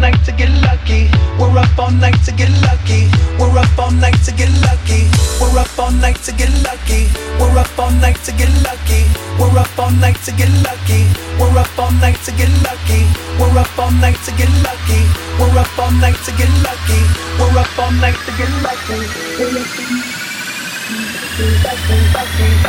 night to get lucky. We're up all night to get lucky. We're up all night to get lucky. We're up all night to get lucky. We're up all night to get lucky. We're up all night to get lucky. We're up all night to get lucky. We're up all night to get lucky. We're up all night to get lucky. We're up all night to get lucky. We're up all lucky.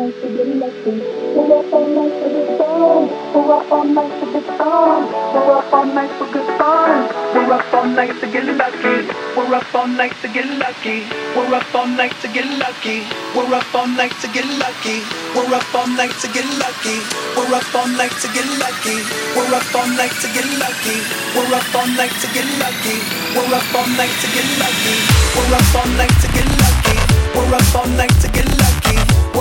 night to get lucky. We're up all night to get fun. We're up all night to get fun. We're up all night to get fun. We're up all night to get lucky. We're up all night to get lucky. We're up all night to get lucky. We're up all night to get lucky. We're up all night to get lucky. We're up all night to get lucky. We're up all night to get lucky. We're up all night to get lucky. We're up all night to get lucky. We're up all night to get lucky. We're up all night to get lucky.